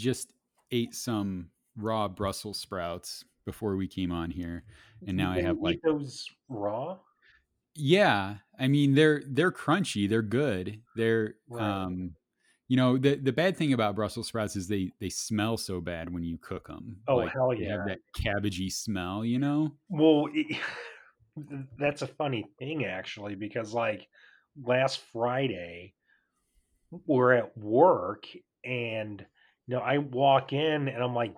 just ate some raw Brussels sprouts before we came on here, and now I have like those raw. yeah. I mean they're they're crunchy. They're good. They're Right. um, you know the the bad thing about Brussels sprouts is they they smell so bad when you cook them. Oh Like hell they yeah! have that cabbagey smell. You know. Well, it, that's a funny thing actually because like last Friday we're at work and you know I walk in and I'm like,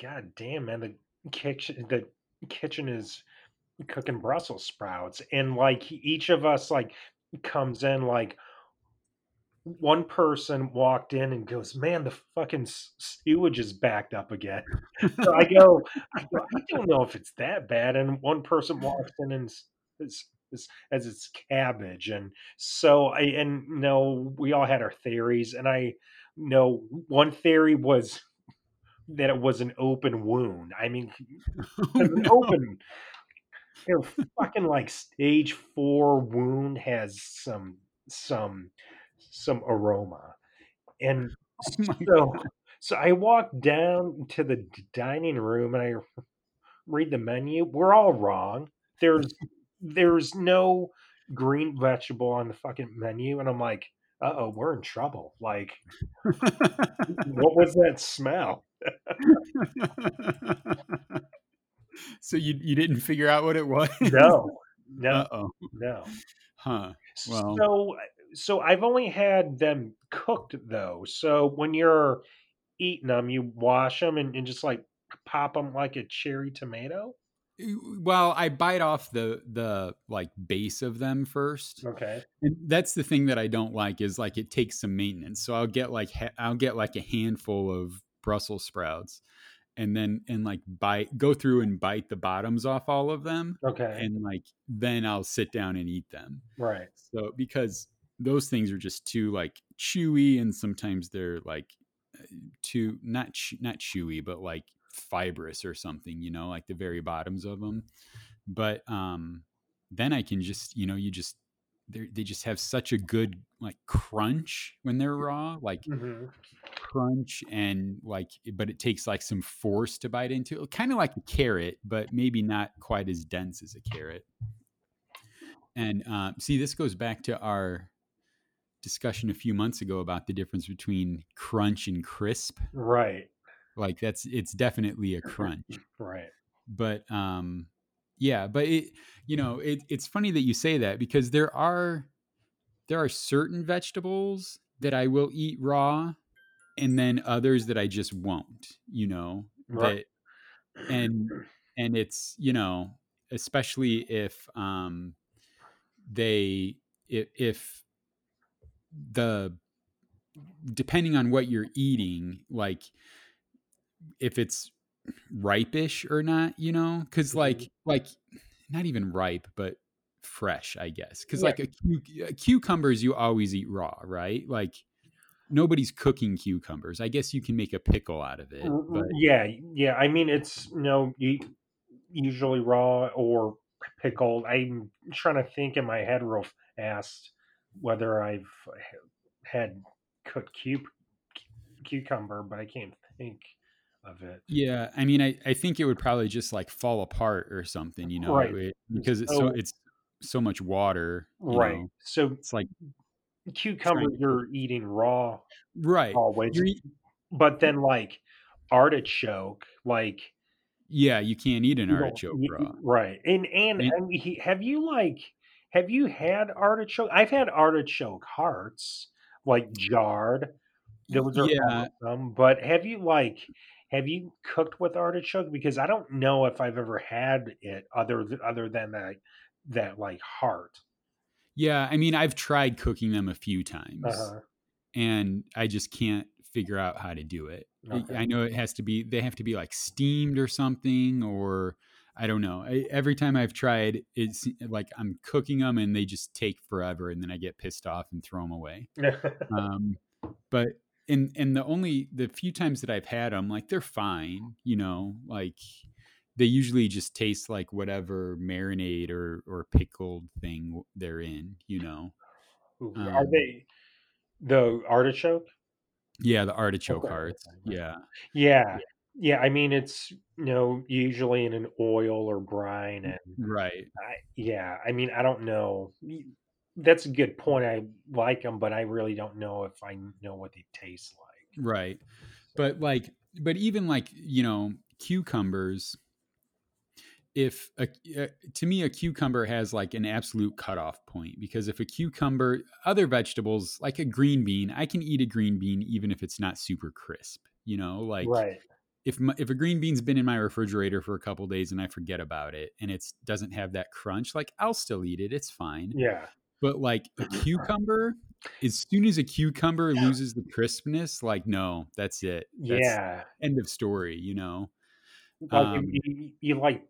God damn man, the kitchen the kitchen is cooking Brussels sprouts and like each of us like comes in like one person walked in and goes, "Man, the fucking sewage is backed up again." So I go, I go, I don't know if it's that bad. And one person walks in and s- s- s- as it's cabbage, and so I and you know we all had our theories, and I know one theory was that it was an open wound. I mean, Oh an no! open, you know, fucking like stage four wound has some some some aroma, and Oh so so I walked down to the dining room and I read the menu. We're all wrong. There's there's no green vegetable on the fucking menu, and I'm like, uh oh, we're in trouble. Like, what was that smell? so you you didn't figure out what it was? No, no, Uh oh. no. Huh. Well, So so I've only had them cooked though. So when you're eating them, you wash them and, and just like pop them like a cherry tomato. Well, I bite off the the like base of them first. Okay. And that's the thing that I don't like is like it takes some maintenance. So I'll get like ha- I'll get like a handful of Brussels sprouts and then and like bite go through and bite the bottoms off all of them Okay. and like then I'll sit down and eat them. Right. So because those things are just too like chewy and sometimes they're like uh, too not ch- not chewy but like fibrous or something, you know, like the very bottoms of them. But um then I can just, you know, you just they they just have such a good like crunch when they're raw, like hmm crunch and like but it takes like some force to bite into. Kind of like a carrot, but maybe not quite as dense as a carrot. And uh, see, this goes back to our discussion a few months ago about the difference between crunch and crisp. Right. Like that's it's definitely a crunch, Right. but um, yeah, but it you know it, it's funny that you say that because there are there are certain vegetables that I will eat raw, and then others that I just won't. You know Right. that and and it's you know especially if um they if, if the depending on what you're eating like if it's ripish or not you know because Mhm. like like not even ripe but fresh i guess because Yeah. like a cu- uh, cucumbers you always eat raw right like nobody's cooking cucumbers i guess you can make a pickle out of it Mm, mm, but Yeah. Yeah. I mean, it's you know, usually raw or pickled. I'm trying to think in my head real fast whether I've had cooked cu- cucumber, but I can't think of it. Yeah, I mean, I, I think it would probably just like fall apart or something, you know, Right. it- because it's so it's so much water, you right. know. So It's like cucumber, to you're eating raw right. always, eat- but then like artichoke, like yeah, you can't eat an artichoke y- raw. right? And and And- I mean, have you like have you had artichoke? I've had artichoke hearts, like jarred. Those are yeah, awesome. But have you like have you cooked with artichoke? Because I don't know if I've ever had it other th- other than that that like heart. yeah. I mean, I've tried cooking them a few times, Uh-huh. and I just can't figure out how to do it. I- Okay. I know it has to be they have to be like steamed or something, or I don't know. I, every time I've tried, it's like I'm cooking them and they just take forever, and then I get pissed off and throw them away. um, but and and the only the few times that I've had them, like they're fine, you know, like they usually just taste like whatever marinade or or pickled thing they're in, you know. Ooh, Are Um, they the artichoke? Yeah, the artichoke okay. hearts. Yeah. yeah. Yeah, I mean it's you know usually in an oil or brine and right. I, yeah, I mean I don't know. That's a good point. I like them, but I really don't know if I know what they taste like. Right, but like, but even like you know cucumbers. If a, uh, to me a cucumber has like an absolute cutoff point because if a cucumber, other vegetables like a green bean, I can eat a green bean even if it's not super crisp. You know, like right if my, if a green bean's been in my refrigerator for a couple days and I forget about it and it doesn't have that crunch, like I'll still eat it. It's fine. Yeah. But like a cucumber, as soon as a cucumber loses the crispness, like no, that's it. That's yeah. End of story. You know. Like um, you, you, like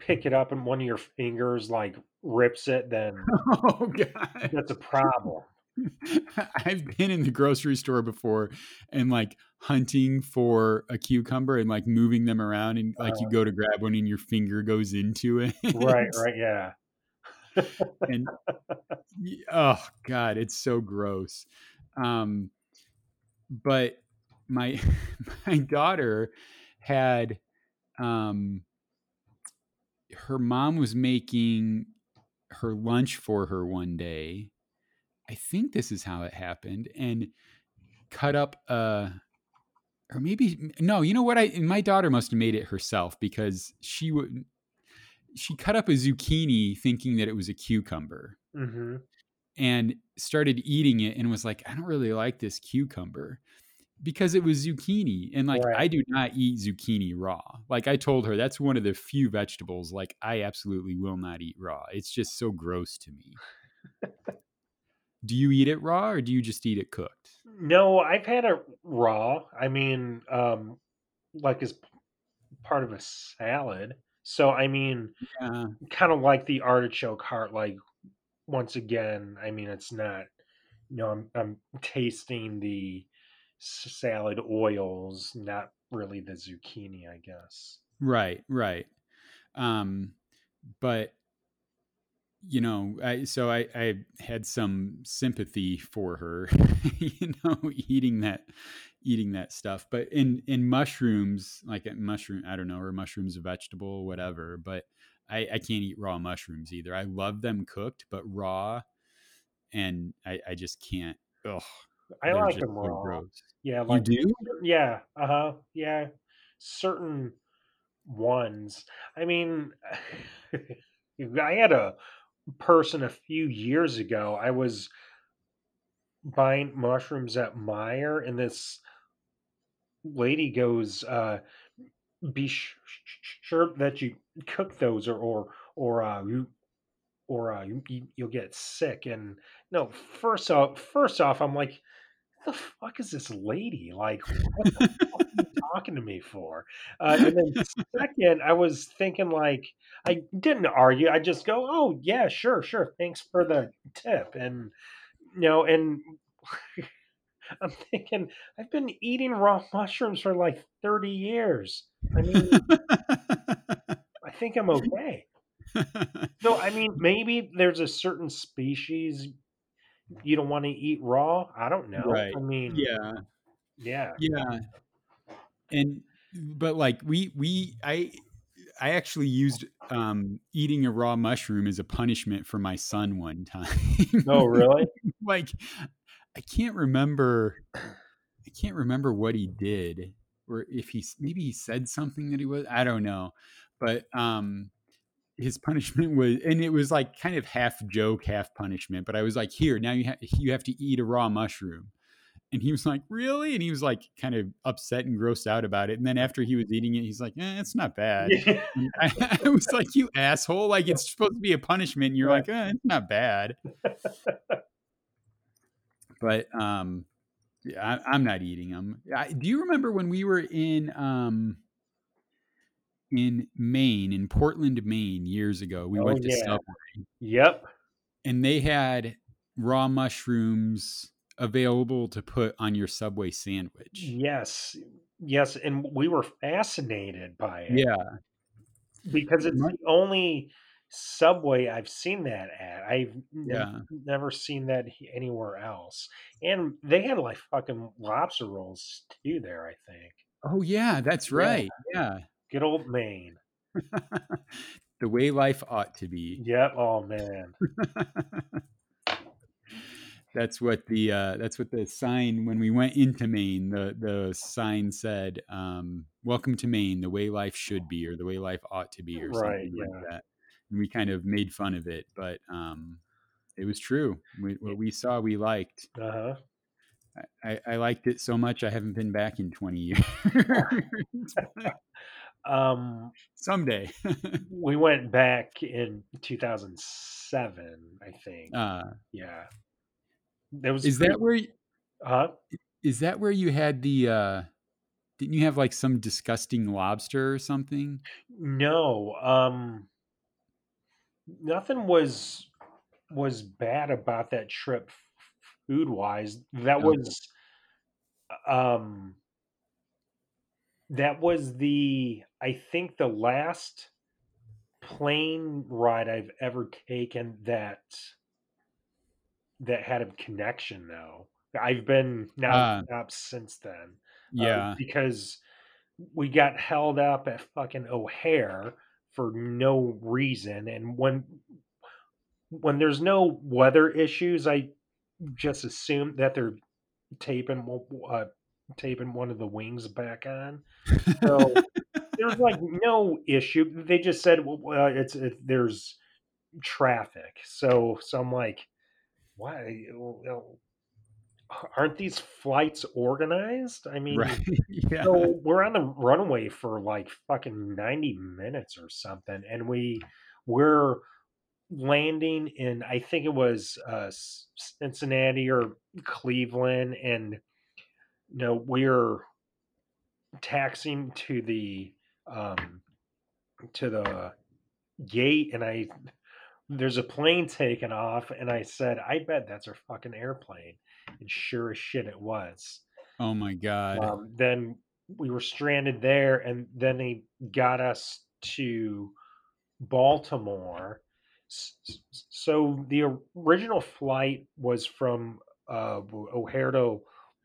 pick it up and one of your fingers like rips it, then oh god, that's a problem. I've been in the grocery store before and like hunting for a cucumber and like moving them around and like uh, you go to grab one and your finger goes into it. right, right, yeah. And oh god, it's so gross. Um but my my daughter had um her mom was making her lunch for her one day I think this is how it happened, and cut up uh or maybe no, you know what? I my daughter must have made it herself because she would she cut up a zucchini thinking that it was a cucumber. Mm-hmm. And started eating it and was like, I don't really like this cucumber because it was zucchini. And like, right. I do not eat zucchini raw. Like, I told her that's one of the few vegetables like I absolutely will not eat raw. It's just so gross to me. do you eat it raw or do you just eat it cooked? No, I've had it raw. I mean, um, like as part of a salad. So I mean, yeah. kind of like the artichoke heart. Like once again, I mean, it's not. You know, I'm I'm tasting the salad oils, not really the zucchini, I guess. Right, right. Um, but you know, I, so I, I had some sympathy for her, you know, eating that, eating that stuff. But in in mushrooms, like mushroom, I don't know, or mushrooms a vegetable, whatever. But I, I can't eat raw mushrooms either. I love them cooked, but raw, and I, I just can't. Ugh, I like them raw. Gross. Yeah, like, you do. Yeah, uh huh. Yeah, certain ones. I mean. I had a person a few years ago. I was buying mushrooms at Meijer, and this lady goes, uh, "Be sh- sure that you cook those, or or or uh, you." Or uh, you, you'll get sick. And no, first off, first off, I'm like, the fuck is this lady? Like, what the fuck are you talking to me for? Uh, and then second, I was thinking like, I didn't argue. I just go, oh yeah, sure, sure. Thanks for the tip. And you know, and I'm thinking I've been eating raw mushrooms for like 30 years. I mean, I think I'm okay. so I mean, maybe there's a certain species you don't want to eat raw. I don't know. Right. I mean, yeah, yeah, yeah. And but like we we I I actually used um, eating a raw mushroom as a punishment for my son one time. oh, really? like I can't remember. I can't remember what he did, or if he maybe he said something that he was. I don't know, but um, his punishment was and it was like kind of half joke half punishment but i was like here now you have you have to eat a raw mushroom and he was like really and he was like kind of upset and grossed out about it and then after he was eating it he's like eh, it's not bad I, I, was like you asshole like it's supposed to be a punishment and you're right. like eh, it's not bad but um yeah, I, am not eating them. I, do you remember when we were in um, in Maine, in Portland, Maine, years ago. We oh, went to yeah. Subway. Yep. And they had raw mushrooms available to put on your Subway sandwich. Yes. Yes. And we were fascinated by it. Yeah. Because it's mm-hmm. the only Subway, I've seen that at. I've Yeah. never seen that anywhere else. And they had like fucking lobster rolls too there, I think. Oh yeah, that's right. Yeah. Good old Maine. the way life ought to be. Yeah. Oh man. that's what the uh, that's what the sign when we went into Maine. The the sign said, um, "Welcome to Maine, the way life should be, or the way life ought to be, or Right, something yeah. like that." And we kind of made fun of it, but um, it was true. We, what we saw, we liked. Uh huh. I, I liked it so much. I haven't been back in twenty years. Um, Someday. we went back in 2007, I think. uh, yeah. That was is pretty- that where? You, huh? is that where you had the? uh Didn't you have like some disgusting lobster or something? No. Um nothing was was bad about that trip food wise. That Okay. was um that was the I think the last plane ride I've ever taken that that had a connection though. I've been Ah. nonstop since then. uh, Yeah. because we got held up at fucking O'Hare for no reason, and when when there's no weather issues, I just assume that they're taping uh, taping one of the wings back on. So there's like no issue. They just said well, uh, it's it, there's traffic. So so I'm like, why? Aren't these flights organized? I mean, right. yeah. so we're on the runway for like fucking 90 minutes or something and we we're landing in i think it was uh cincinnati or cleveland and you know we're taxiing to the um to the gate and i there's a plane taking off and i said i bet that's our fucking airplane and sure as shit it was Oh my god. um, then we were stranded there, and then they got us to Baltimore. So the original flight was from uh, O'Hare to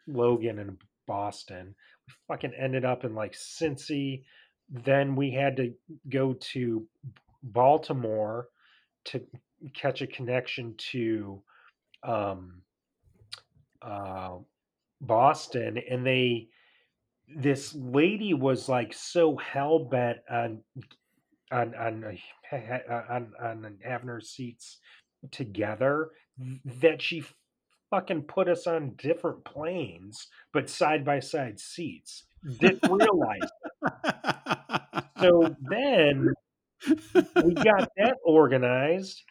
Logan in Boston. We fucking ended up in like Cincy. Then we had to go to Baltimore to catch a connection to um, uh, Boston, and they this lady was like so hell bent on on on on on having her seats together that she fucking put us on different planes but side by side seats. Didn't realize. So then we got that organized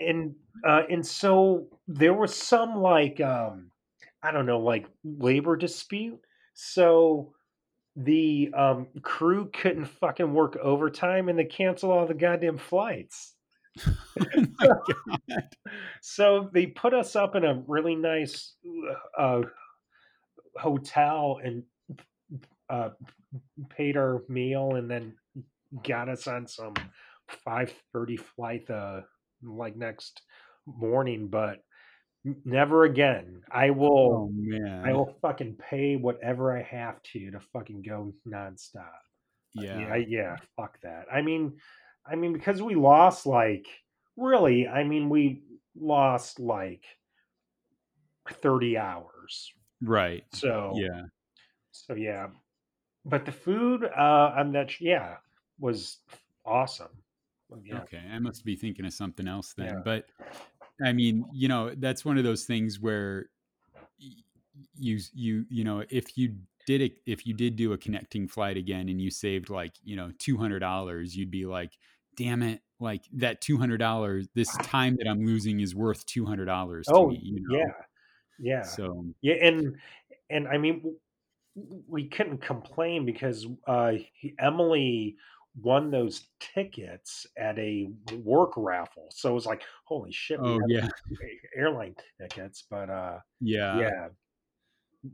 and uh and so there was some like um i don't know like labor dispute. So the um crew couldn't fucking work overtime and they canceled all the goddamn flights. Oh so they put us up in a really nice uh hotel and uh paid our meal and then got us on some 5:30 flight the like next morning but never again i will Oh man. i will fucking pay whatever i have to to fucking go nonstop yeah. yeah yeah fuck that i mean i mean because we lost like really i mean we lost like 30 hours Right. so Yeah. so yeah but the food uh i'm not yeah was awesome yeah Okay. I must be thinking of something else then. Yeah. But I mean, you know, that's one of those things where you you you know, if you did it if you did do a connecting flight again and you saved like, you know, $200, you'd be like, "Damn it, like that $200, this time that I'm losing is worth $200 oh me," you know. yeah yeah So, Yeah, and and I mean, we couldn't complain because uh, Emily won those tickets at a work raffle. So it was like, holy shit, we oh have yeah. airline tickets, but uh, Yeah. yeah,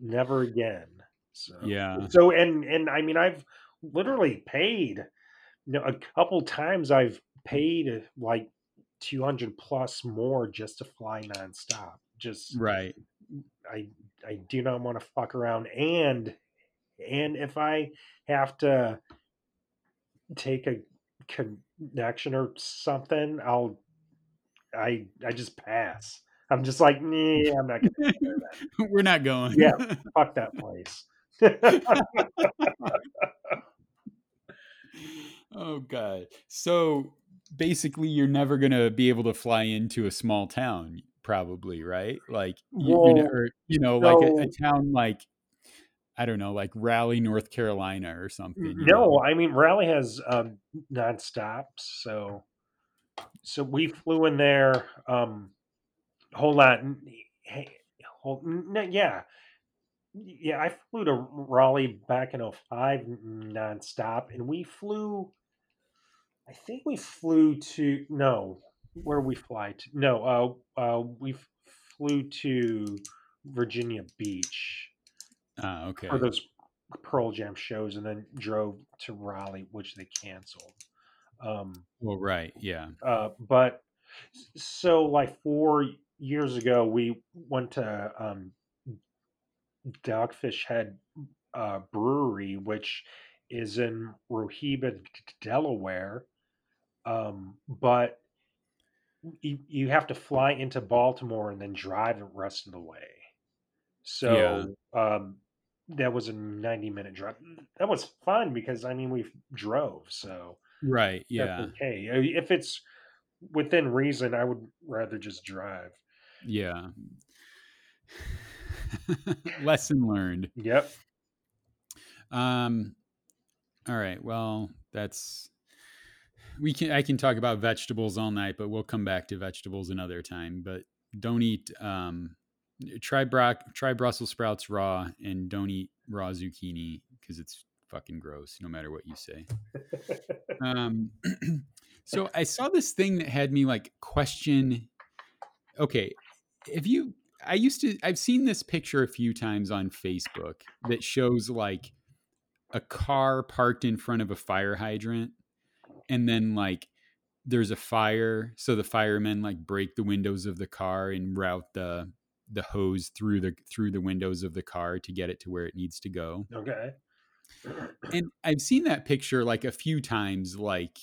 never again. So Yeah. so and and I mean, I've literally paid. You know, a couple times I've paid like 200 plus more just to fly nonstop. Just right. I I do not want to fuck around and and if I have to take a connection or something, I'll I I just pass. I'm just like, nah, I'm not gonna We're not going. Yeah, fuck that place. oh god. So basically you're never going to be able to fly into a small town probably, right? Like well, you, or, you know, like a, a, town like I don't know, like Raleigh, North Carolina or something. No, know? I mean Raleigh has um nonstops, so so we flew in there um hold on. Hey, hold, yeah. Yeah, I flew to Raleigh back in 05 nonstop, and we flew. I think we flew to no, where we fly to? No, uh, uh, we flew to Virginia Beach. Ah, okay. For those Pearl Jam shows, and then drove to Raleigh, which they canceled. Um, well, right, yeah. Uh, but so, like four years ago, we went to um, Dogfish Head uh, Brewery, which is in Rehoboth, Delaware. Um, but you, you have to fly into Baltimore and then drive the rest of the way. So yeah. um, that was a 90 minute drive. That was fun because I mean we drove, so right, yeah, okay. If it's within reason, I would rather just drive. Yeah. Lesson learned. Yep. Um all right. Well, that's we can I can talk about vegetables all night, but we'll come back to vegetables another time. But don't eat um try bra- try Brussels sprouts raw and don't eat raw zucchini because it's fucking gross no matter what you say. um so I saw this thing that had me like question okay, if you I used to I've seen this picture a few times on Facebook that shows like a car parked in front of a fire hydrant and then like there's a fire so the firemen like break the windows of the car and route the the hose through the through the windows of the car to get it to where it needs to go. Okay. And I've seen that picture like a few times like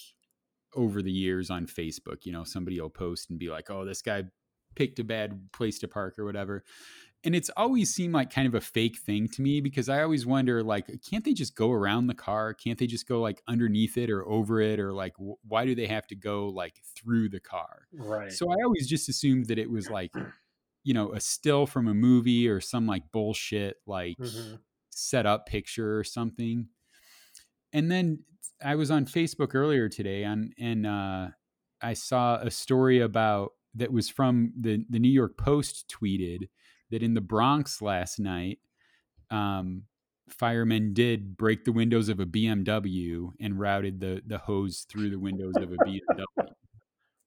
over the years on Facebook, you know, somebody will post and be like, "Oh, this guy picked a bad place to park or whatever. And it's always seemed like kind of a fake thing to me because I always wonder, like, can't they just go around the car? Can't they just go like underneath it or over it? Or like, why do they have to go like through the car? Right. So I always just assumed that it was like, you know, a still from a movie or some like bullshit, like mm-hmm. set up picture or something. And then I was on Facebook earlier today and, and, uh, I saw a story about that was from the the New York Post tweeted that in the Bronx last night, um, firemen did break the windows of a BMW and routed the the hose through the windows of a BMW.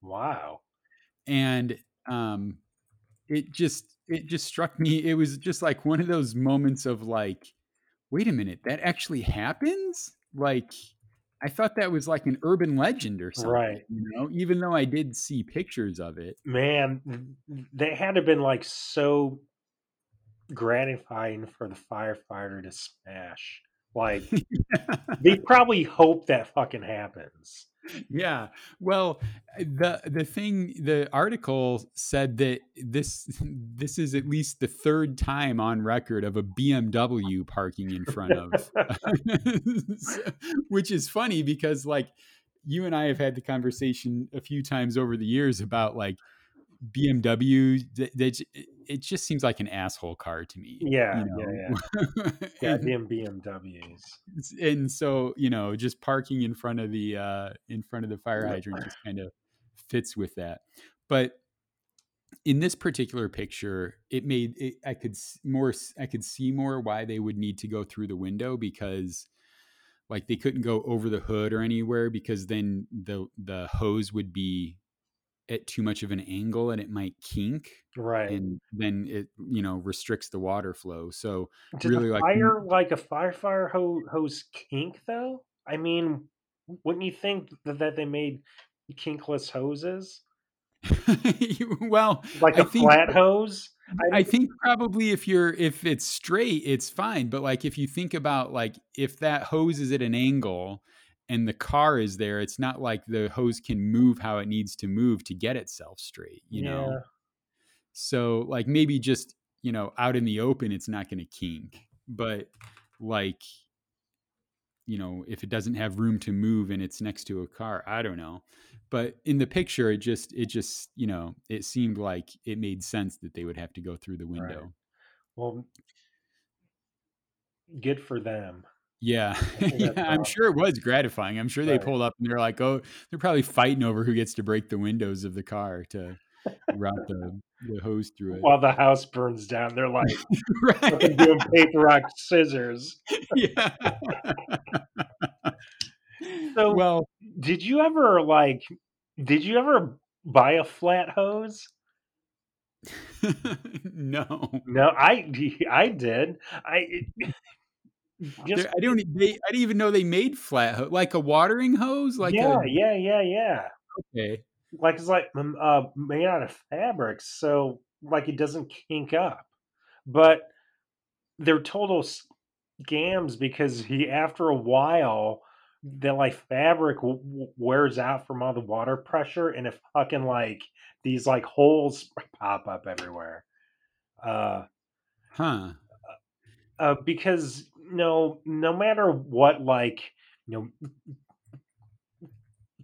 wow. And um, it just it just struck me. It was just like one of those moments of like, wait a minute, that actually happens. Like I thought that was like an urban legend or something. Right. You know, even though I did see pictures of it. Man, they had to have been like so gratifying for the firefighter to smash. Like they probably hope that fucking happens. Yeah. Well eh, the the thing the article said that this this is at least the third time on record of a BMW parking in front of which is funny because like you and I have had the conversation a few times over the years about like BMW that it just seems like an asshole car to me. Yeah, you know? yeah, yeah. yeah, damn BMWs. And so, you know, just parking in front of the uh in front of the fire hydrant just kind of fits with that. But in this particular picture, it made it, I could more I could see more why they would need to go through the window because like they couldn't go over the hood or anywhere because then the the hose would be at too much of an angle and it might kink right and then it you know restricts the water flow so Did really like fire like a fire fire hose kink though i mean wouldn't you think that, they made kinkless hoses? well, like I a think flat hose. I, I think probably if you're if it's straight, it's fine. But like if you think about like if that hose is at an angle and the car is there, it's not like the hose can move how it needs to move to get itself straight, you yeah. know? So like maybe just, you know, out in the open, it's not going to kink. But like, you know, if it doesn't have room to move and it's next to a car, I don't know. But in the picture, it just, it just, you know, it seemed like it made sense that they would have to go through the window. Right. Well, good for them. Yeah, yeah I'm sure it was gratifying. I'm sure they pulled up and they're like, "Oh, they're probably fighting over who gets to break the windows of the car to route the, the hose through it." While the house burns down, they're like right. doing paper rock scissors. yeah. so, well, did you ever like? Did you ever buy a flat hose? no, no, I I did. I just, I don't. They, I didn't even know they made flat hose, like a watering hose. Like yeah, a, yeah, yeah, yeah. Okay. Like it's like uh, made out of fabric, so like it doesn't kink up. But they're total scams because he, after a while, the like fabric w- wears out from all the water pressure, and if fucking like these like holes pop up everywhere. Uh, huh. Uh, because no no matter what like you know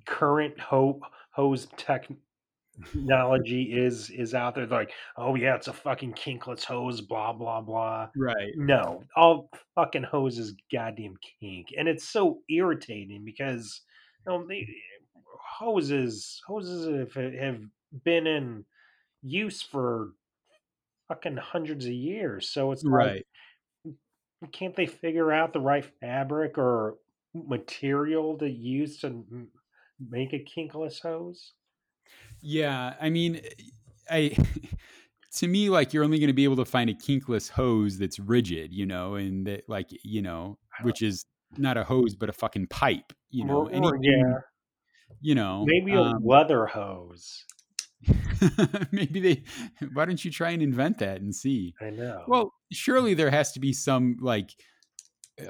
current ho- hose technology is is out there like oh yeah it's a fucking kinkless hose blah blah blah. Right. No all fucking hoses goddamn kink and it's so irritating because you know they, hoses hoses have, have been in use for fucking hundreds of years so it's right. like can't they figure out the right fabric or material to use to make a kinkless hose? Yeah, I mean, I to me like you're only going to be able to find a kinkless hose that's rigid, you know, and that like you know, which is not a hose but a fucking pipe, you know. Or, or yeah, you know, maybe a um, leather hose. maybe they why don't you try and invent that and see? I know. Well surely there has to be some like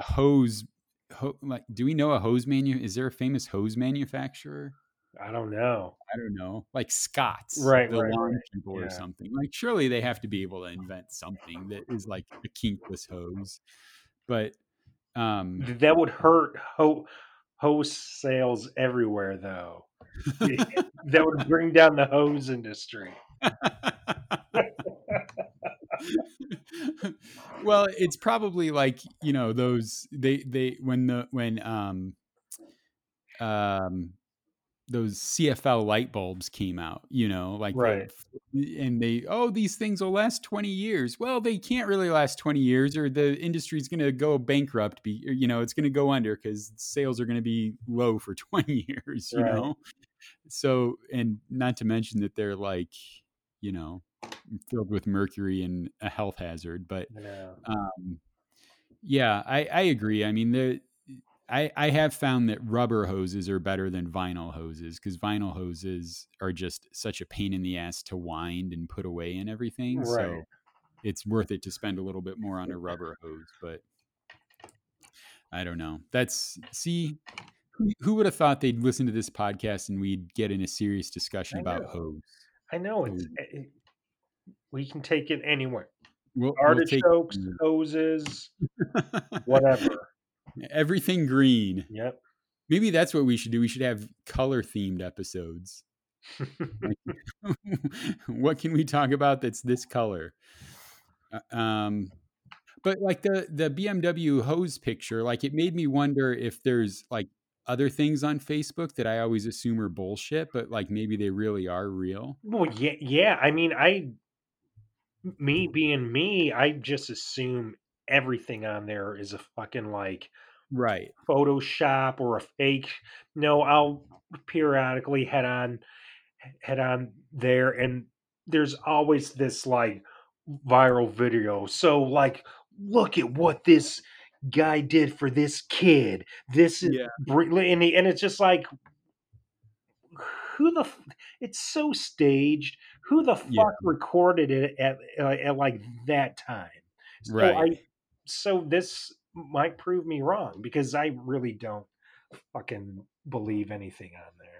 hose ho, like do we know a hose manu is there a famous hose manufacturer? I don't know. I don't know like scott's right the right, lawn right. people yeah. or something. Like surely they have to be able to invent something that is like a kinkless hose. But um that would hurt ho- hose sales everywhere though that would bring down the hose industry. well, it's probably like you know those they they when the when um um those CFL light bulbs came out, you know, like right. And they oh these things will last 20 years. Well, they can't really last 20 years or the industry's going to go bankrupt be you know, it's going to go under cuz sales are going to be low for 20 years, you right. know. So and not to mention that they're like, you know, filled with mercury and a health hazard, but yeah. um yeah, I I agree. I mean, the I, I have found that rubber hoses are better than vinyl hoses because vinyl hoses are just such a pain in the ass to wind and put away and everything. Right. So it's worth it to spend a little bit more on a rubber hose. But I don't know. That's see, who, who would have thought they'd listen to this podcast and we'd get in a serious discussion about hose? I know it's eh, it, we can take it anywhere. We'll, Artichokes, we'll hoses, whatever. Everything green. Yep. Maybe that's what we should do. We should have color themed episodes. what can we talk about that's this color? Uh, um, but like the the BMW hose picture, like it made me wonder if there's like other things on Facebook that I always assume are bullshit, but like maybe they really are real. Well, yeah, yeah. I mean, I, me being me, I just assume everything on there is a fucking like right Photoshop or a fake. No, I'll periodically head on head on there and there's always this like viral video. So like look at what this guy did for this kid. This is yeah. and, he, and it's just like who the it's so staged. Who the fuck yeah. recorded it at, uh, at like that time? So right. So this might prove me wrong because I really don't fucking believe anything on there.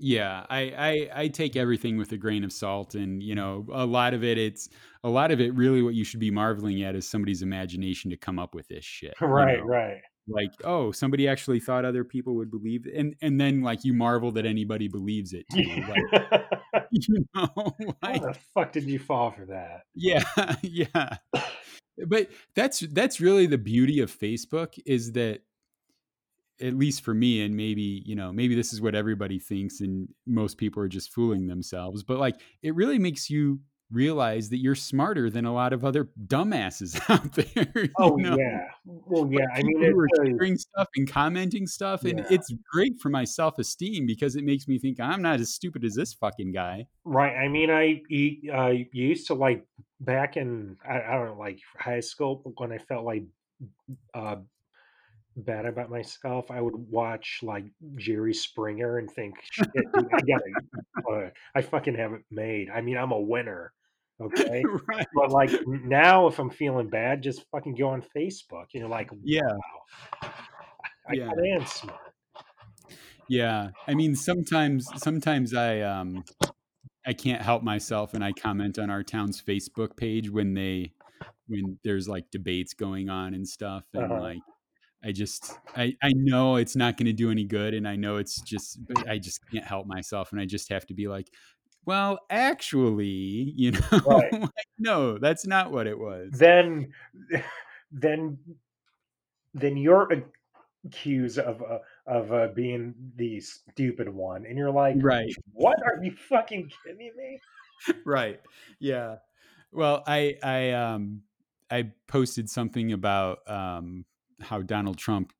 Yeah, I, I I take everything with a grain of salt, and you know, a lot of it, it's a lot of it. Really, what you should be marveling at is somebody's imagination to come up with this shit. Right, you know? right like oh somebody actually thought other people would believe it. and and then like you marvel that anybody believes it too like, you know like, How the fuck did you fall for that yeah yeah but that's that's really the beauty of facebook is that at least for me and maybe you know maybe this is what everybody thinks and most people are just fooling themselves but like it really makes you realize that you're smarter than a lot of other dumbasses out there. Oh know? yeah, well yeah. Like I mean, are sharing stuff and commenting stuff, yeah. and it's great for my self esteem because it makes me think I'm not as stupid as this fucking guy. Right. I mean, I I used to like back in I, I don't know like high school when I felt like uh, bad about myself, I would watch like Jerry Springer and think, "Shit, dude, I gotta, uh, I fucking have it made." I mean, I'm a winner. Okay. right. But like now, if I'm feeling bad, just fucking go on Facebook. You're like, yeah, wow, I, yeah. Am smart. Yeah. I mean, sometimes, sometimes I, um, I can't help myself and I comment on our town's Facebook page when they, when there's like debates going on and stuff. And uh-huh. like, I just, I, I know it's not going to do any good. And I know it's just, I just can't help myself. And I just have to be like, well, actually, you know, right. like, no, that's not what it was. Then, then, then you're accused of uh, of uh, being the stupid one, and you're like, right? What are you fucking kidding me? right. Yeah. Well, I I um I posted something about um how Donald Trump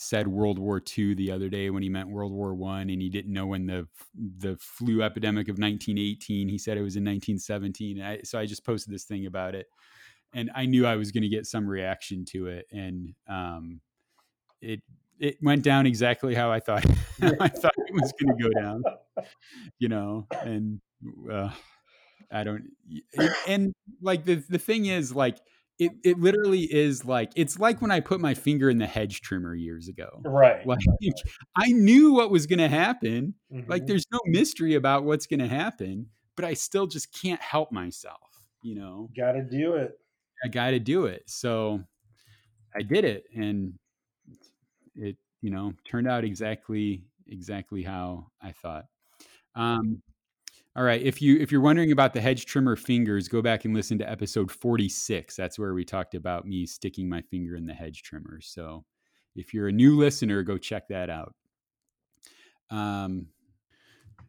said World War II the other day when he meant World War One, and he didn't know when the the flu epidemic of 1918. He said it was in 1917. I, so I just posted this thing about it, and I knew I was going to get some reaction to it, and um, it it went down exactly how I thought I thought it was going to go down. You know, and uh, I don't, and like the the thing is like it, it literally is like it's like when I put my finger in the hedge trimmer years ago. Right. Like I knew what was going to happen. Mm-hmm. Like there's no mystery about what's going to happen, but I still just can't help myself, you know. Got to do it. I got to do it. So I did it and it, you know, turned out exactly exactly how I thought. Um all right. If you if you're wondering about the hedge trimmer fingers, go back and listen to episode 46. That's where we talked about me sticking my finger in the hedge trimmer. So if you're a new listener, go check that out. Um,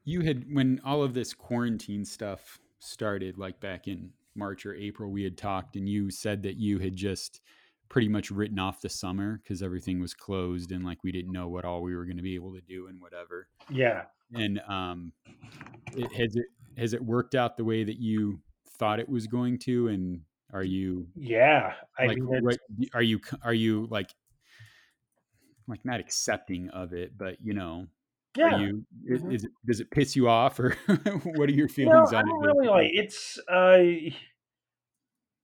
you had when all of this quarantine stuff started, like back in March or April, we had talked, and you said that you had just pretty much written off the summer because everything was closed and like we didn't know what all we were going to be able to do and whatever. Yeah. And um, it, has it has it worked out the way that you thought it was going to? And are you? Yeah, I like, mean, what, are you are you like like not accepting of it, but you know, yeah. You mm-hmm. is it does it piss you off or what are your feelings no, on it? Really, like it's uh,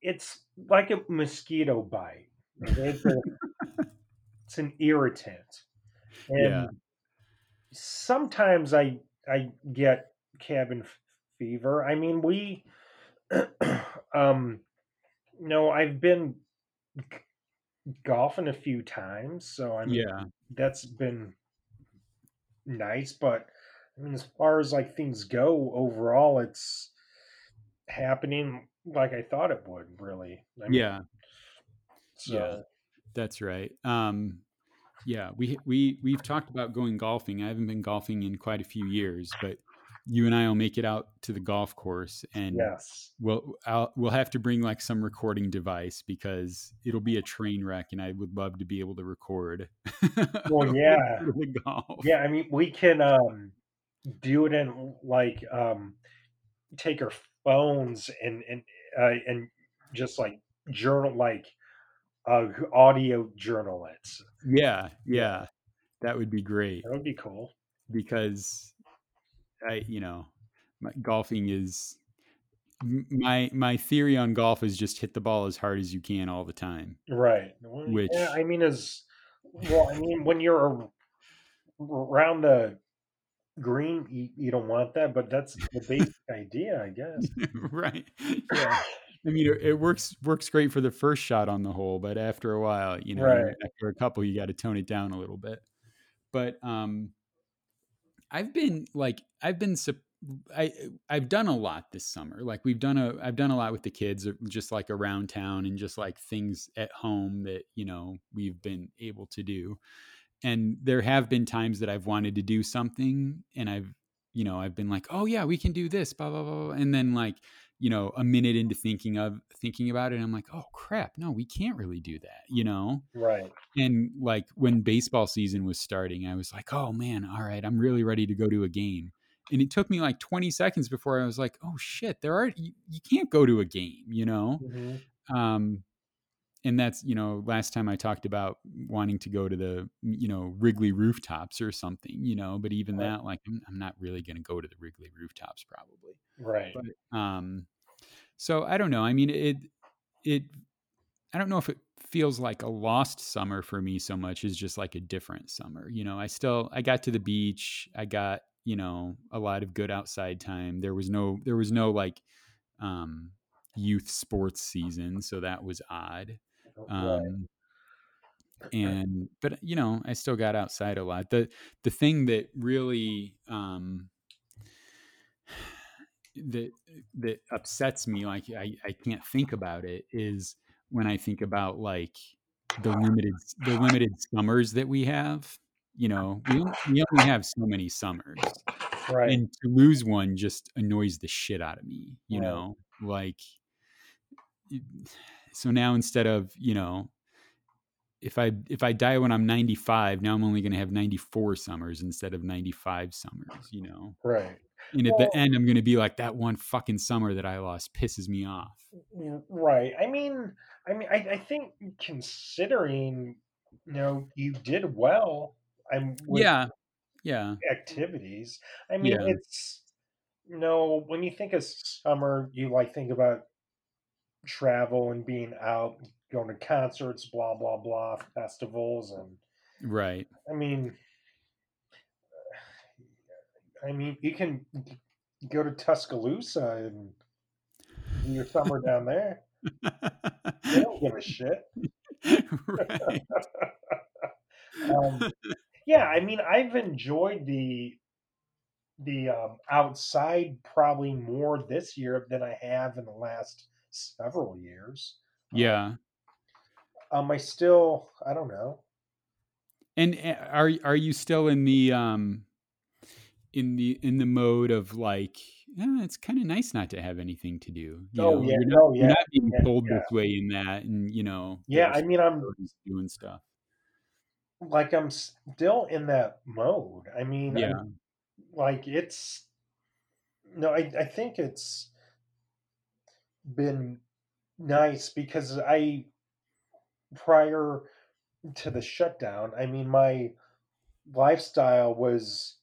it's like a mosquito bite. It's, a, it's an irritant, and yeah sometimes I I get cabin fever. I mean, we um no, I've been golfing a few times, so I mean, yeah, that's been nice. But I mean, as far as like things go overall, it's happening like I thought it would. Really, I mean, yeah. So. Yeah, that's right. Um, yeah, we we we've talked about going golfing. I haven't been golfing in quite a few years, but you and I will make it out to the golf course, and yes, we'll I'll, we'll have to bring like some recording device because it'll be a train wreck, and I would love to be able to record. Well, yeah, yeah. I mean, we can um, do it in like um, take our phones and and uh, and just like journal like uh, audio journal it. Yeah, yeah, that would be great. That would be cool because I, you know, my, golfing is my my theory on golf is just hit the ball as hard as you can all the time. Right. Which yeah, I mean is well, I mean when you're around the green, you, you don't want that, but that's the basic idea, I guess. right. Yeah. I mean, it, it, works works great for the first shot on the hole, but after a while, you know, right. after a couple, you got to tone it down a little bit. But um, I've been like, I've been I I've done a lot this summer. Like we've done a I've done a lot with the kids, uh, just like around town and just like things at home that you know we've been able to do. And there have been times that I've wanted to do something, and I've you know I've been like, oh yeah, we can do this, blah blah blah, and then like you know a minute into thinking of thinking about it, I'm like, oh crap, no, we can't really do that, you know? Right. And like when baseball season was starting, I was like, oh man, all right, I'm really ready to go to a game and it took me like 20 seconds before I was like, oh shit, there are you, you can't go to a game, you know. Mm-hmm. Um, and that's you know last time I talked about wanting to go to the you know Wrigley rooftops or something, you know. But even right. that, like, I'm, I'm not really going to go to the Wrigley rooftops probably. Right. But, um, so I don't know. I mean, it it I don't know if it feels like a lost summer for me so much as just like a different summer. You know, I still I got to the beach. I got you know a lot of good outside time there was no there was no like um youth sports season so that was odd oh, um and but you know i still got outside a lot the the thing that really um that that upsets me like i i can't think about it is when i think about like the limited the limited summers that we have you know, we only, we only have so many summers. Right. And to lose one just annoys the shit out of me, you right. know, like, so now instead of, you know, if I if I die when I'm 95, now I'm only going to have 94 summers instead of 95 summers, you know. Right. And at well, the end I'm going to be like that one fucking summer that I lost pisses me off. Mm, right. I mean, I mean I, I think considering you know you did well um, I'm yeah, yeah. Activities. I mean, yeah. it's you know when you think of summer, you like think about travel and being out, going to concerts, blah blah blah, festivals, and right. I mean, I mean, you can go to Tuscaloosa and do your summer down there. they don't give a shit. right. um, yeah, I mean, I've enjoyed the the um, outside probably more this year than I have in the last several years. Um, yeah. Um, I still, I don't know. And eh, are are you still in the um in the in the mode of like eh, it's kind of nice not to have anything to do. You oh know, yeah, you're not, oh, yeah. You're not being yeah, told yeah. this way in that, and you know. Yeah, I mean, I'm doing stuff like I'm still in that mode. I mean, yeah, I'm, like it's no, I I think it's been nice because I prior to the shutdown, I mean, my lifestyle was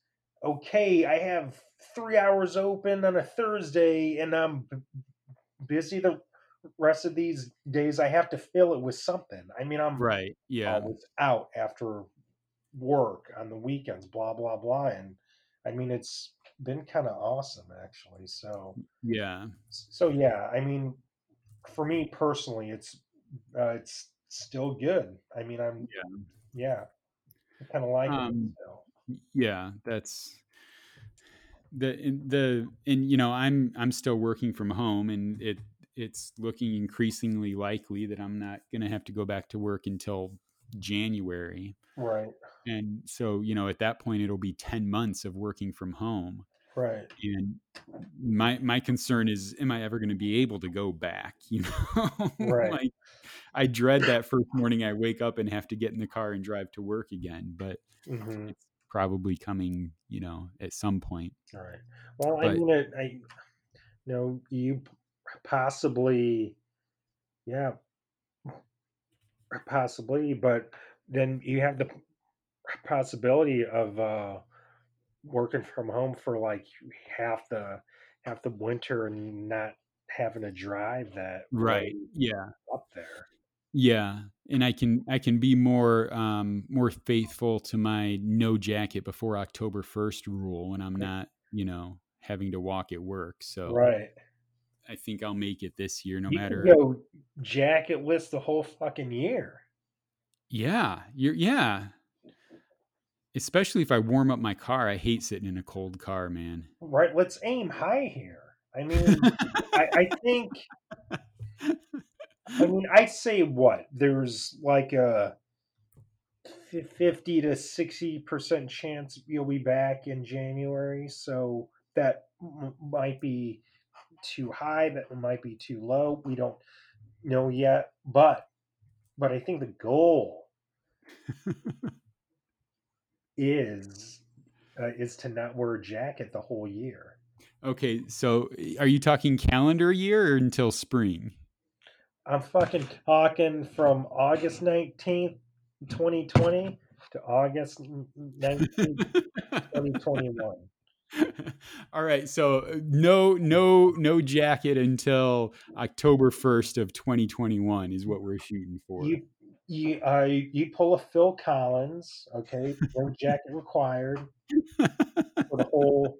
okay. I have three hours open on a Thursday, and I'm busy the rest of these days I have to fill it with something. I mean, I'm right. Yeah, always out after work on the weekends, blah blah blah, and I mean, it's been kind of awesome actually. So yeah, so yeah, I mean, for me personally, it's uh, it's still good. I mean, I'm yeah, yeah, I kind of like um, it. Still. Yeah, that's the the and you know i'm i'm still working from home and it it's looking increasingly likely that I'm not going to have to go back to work until January. Right. And so, you know, at that point it'll be 10 months of working from home. Right. And my my concern is am I ever going to be able to go back, you know? Right. like I dread that first morning I wake up and have to get in the car and drive to work again, but mm-hmm. it's probably coming, you know, at some point. All right. Well, but, I mean, I, I you know, you possibly, yeah, possibly, but then you have the possibility of uh, working from home for like half the half the winter and not having to drive that right yeah up there yeah and i can i can be more um more faithful to my no jacket before october 1st rule when i'm not you know having to walk at work so right. I think i'll make it this year no you matter go jacketless the whole fucking year. Yeah you're yeah. Especially if i warm up my car i hate sitting in a cold car man. Right let's aim high here. I mean, I, I think. I mean, I'd say what there's like a fifty to sixty percent chance you'll be back in January. So that m- might be too high. That might be too low. We don't know yet, but but I think the goal is uh, is to not wear a jacket the whole year. Okay, so are you talking calendar year or until spring? I'm fucking talking from August 19th, 2020 to August 19th, 2021. All right, so uh, no no no jacket until October 1st of 2021 is what we're shooting for. You you uh you pull a Phil Collins, okay? No jacket required for the whole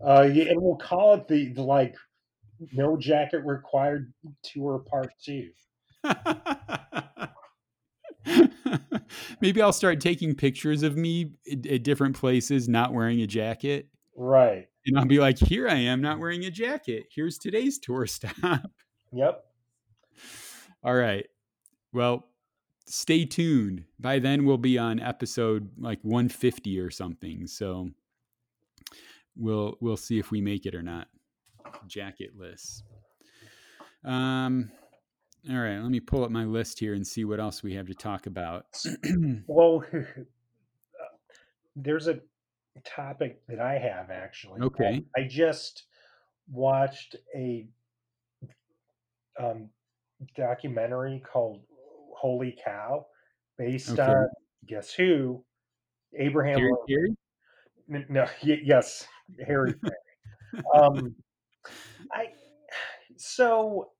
uh, yeah, and we'll call it the, the like no jacket required tour part two. Maybe I'll start taking pictures of me at different places not wearing a jacket. Right. And I'll be like, here I am not wearing a jacket. Here's today's tour stop. Yep. All right. Well, stay tuned. By then we'll be on episode like 150 or something. So we'll we'll see if we make it or not. Jacketless. Um, all right, let me pull up my list here and see what else we have to talk about. well, there's a topic that I have actually. Okay. I just watched a um, documentary called Holy Cow based okay. on guess who? Abraham Harry, Harry? No, yes, Harry. um, I so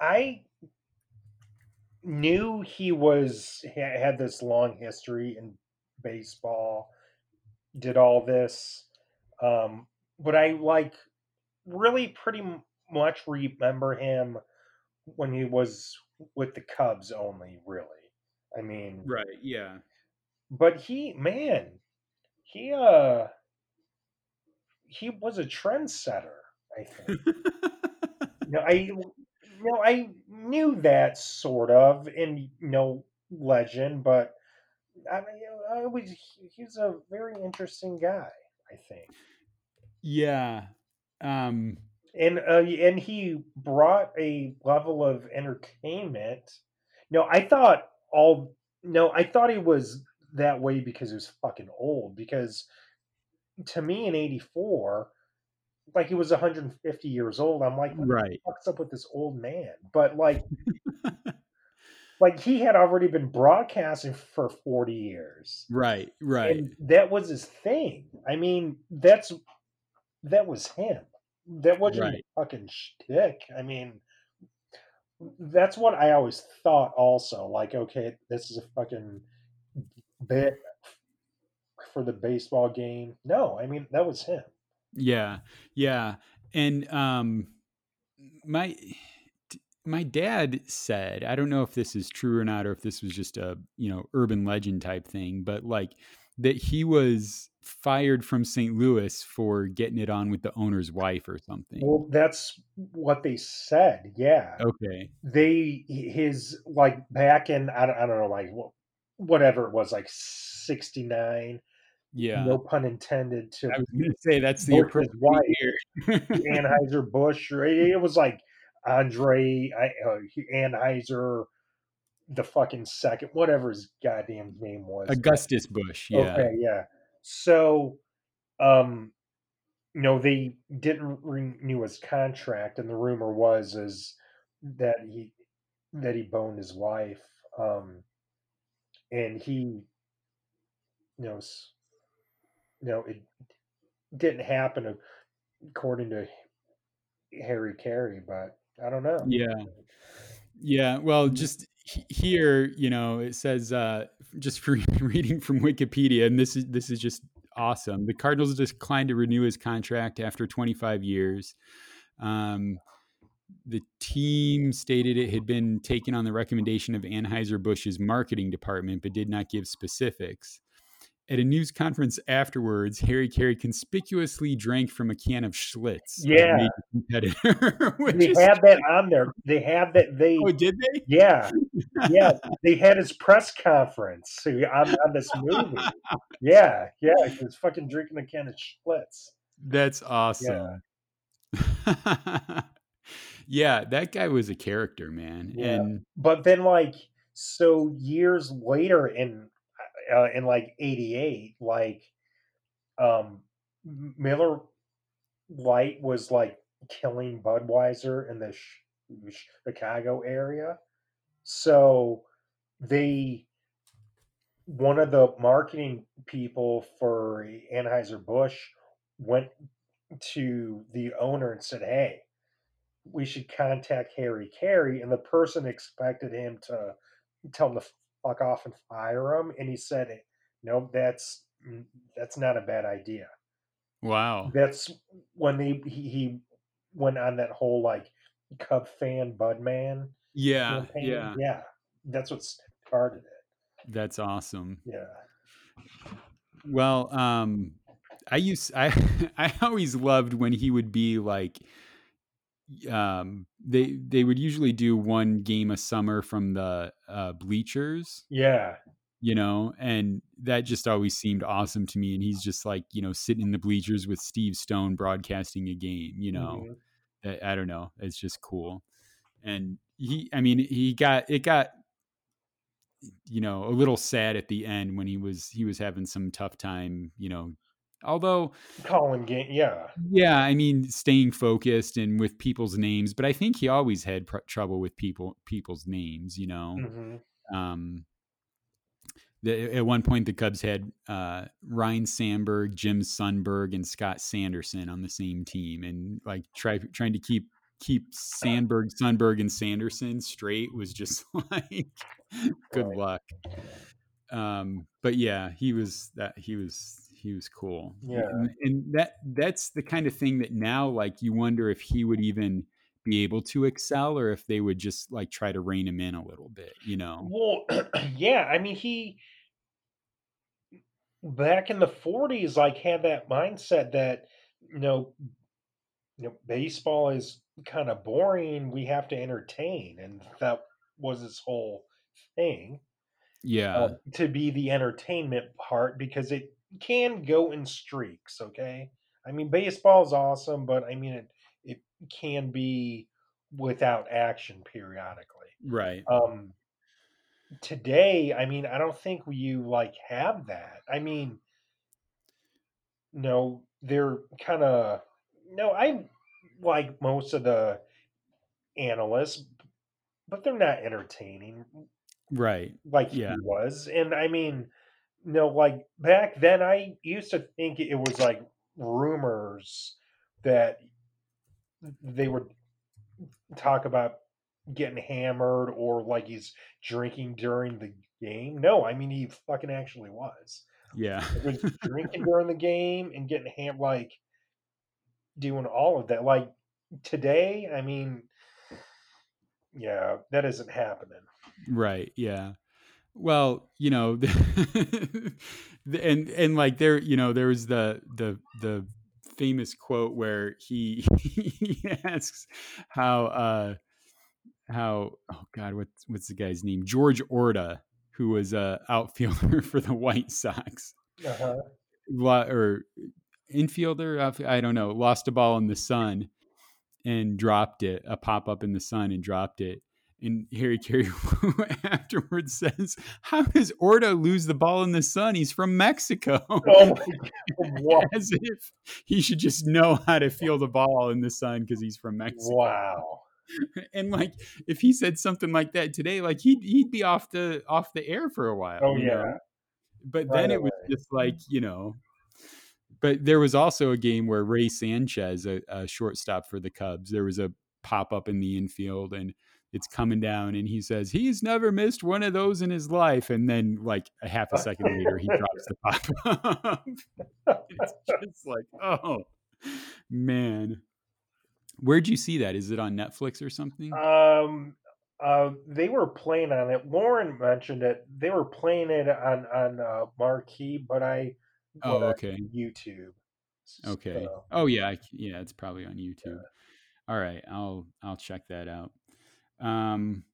I knew he was had this long history in baseball, did all this, um, but I like really pretty much remember him when he was with the Cubs only. Really, I mean, right? Yeah. But he, man, he uh he was a trendsetter. I think. you know, I you know I knew that sort of in you know legend, but I mean, I was he's a very interesting guy. I think. Yeah. Um and uh, and he brought a level of entertainment. No, I thought all no, I thought he was that way because he was fucking old. Because to me in '84, like he was 150 years old. I'm like, right? what's up with this old man? But like, like he had already been broadcasting for 40 years. Right, right. And that was his thing. I mean, that's that was him. That wasn't right. fucking shtick. I mean, that's what I always thought. Also, like, okay, this is a fucking bit for the baseball game. No, I mean that was him. Yeah, yeah, and um, my my dad said I don't know if this is true or not, or if this was just a you know urban legend type thing, but like that he was fired from St. Louis for getting it on with the owner's wife or something. Well, that's what they said. Yeah. Okay. They his like back in I don't, I don't know like whatever it was like 69 yeah. no pun intended to i was to say that's the appropriate wife anheuser busch it was like andre uh, anheuser the fucking second whatever his goddamn name was. Augustus Busch yeah. Okay yeah. So um you know they didn't renew his contract and the rumor was is that he that he boned his wife um and he you know you know, it didn't happen according to Harry Caray, but I don't know. Yeah. Yeah. Well, just here, you know, it says uh, just for reading from Wikipedia, and this is this is just awesome. The Cardinals declined to renew his contract after 25 years. Um, the team stated it had been taken on the recommendation of Anheuser-Busch's marketing department, but did not give specifics. At a news conference afterwards, Harry Caray conspicuously drank from a can of Schlitz. Yeah, competitor. they is... had that on there. They had that. They oh, did they? Yeah, yeah. they had his press conference on, on this movie. Yeah, yeah. He was fucking drinking a can of Schlitz. That's awesome. Yeah. yeah, that guy was a character, man. Yeah. And but then, like, so years later, in uh, in like '88, like, um, Miller Lite was like killing Budweiser in the Chicago area. So they, one of the marketing people for Anheuser Busch went to the owner and said, "Hey, we should contact Harry Caray," and the person expected him to tell him to fuck off and fire him, and he said, "No, that's mm, that's not a bad idea." Wow, that's when he he went on that whole like Cub fan Budman. Yeah, campaign. yeah, yeah. That's what started it. That's awesome. Yeah. Well, um, I used I I always loved when he would be like um they they would usually do one game a summer from the uh bleachers. Yeah. You know and that just always seemed awesome to me and he's just like you know sitting in the bleachers with steve stone broadcasting a game you know? Mm-hmm. I, I, don't know it's just cool. And he i mean he got it got you know a little sad at the end when he was he was having some tough time you know Although calling game, yeah, yeah. I mean, staying focused and with people's names, but I think he always had pr- trouble with people people's names. You know, mm-hmm. um, the, at one point the Cubs had uh, Ryne Sandberg, Jim Sundberg, and Scott Sanderson on the same team, and like try, trying to keep keep Sandberg, Sundberg, and Sanderson straight was just like good luck. Um, but yeah, he was that he was he was cool. Yeah, and, and, that that's the kind of thing that now, like, you wonder if he would even be able to excel, or if they would just like try to rein him in a little bit. You know? Well, yeah. I mean, he back in the '40s, like, had that mindset that you know, you know, baseball is kind of boring. We have to entertain, and that was his whole thing yeah uh, to be the entertainment part because it can go in streaks. Okay, I mean baseball is awesome, but I mean it it can be without action periodically. Right. Um. Today, I mean, I don't think you like have that. I mean, no, they're kind of no. I like most of the analysts, but they're not entertaining. Right. Like yeah. he was. And I mean, no, like back then, I used to think it was like rumors that they would talk about getting hammered or like he's drinking during the game. No, I mean he fucking actually was. Yeah, he was drinking during the game and getting ham like doing all of that. Like today, I mean, yeah, that isn't happening. Right. Yeah well you know and and like there you know there was the the the famous quote where he he asks how uh how oh god what's what's the guy's name? George orta who was a outfielder for the white sox. Uh-huh. or infielder? I don't know. Lost a ball in the sun and dropped it a pop-up in the sun and dropped it and Harry Caray afterwards says, How does Orta lose the ball in the sun? He's from Mexico. Oh As if he should just know how to feel the ball in the sun because he's from Mexico. Wow. And like if he said something like that today, like he'd he'd be off the off the air for a while. Oh yeah. Know? But right then away. it was just like, you know, but there was also a game where Rey Sanchez, a, a shortstop for the Cubs, there was a pop up in the infield and it's coming down and he says he's never missed one of those in his life and then like a half a second later he drops the pop it's just like oh man where'd you see that is it on netflix or something um uh, they were playing on it. Lauren mentioned it. They were playing it on on uh, Marquee, but I oh okay YouTube. Okay. So, oh yeah, I, yeah, it's probably on YouTube. Yeah. All right, I'll I'll check that out. Um,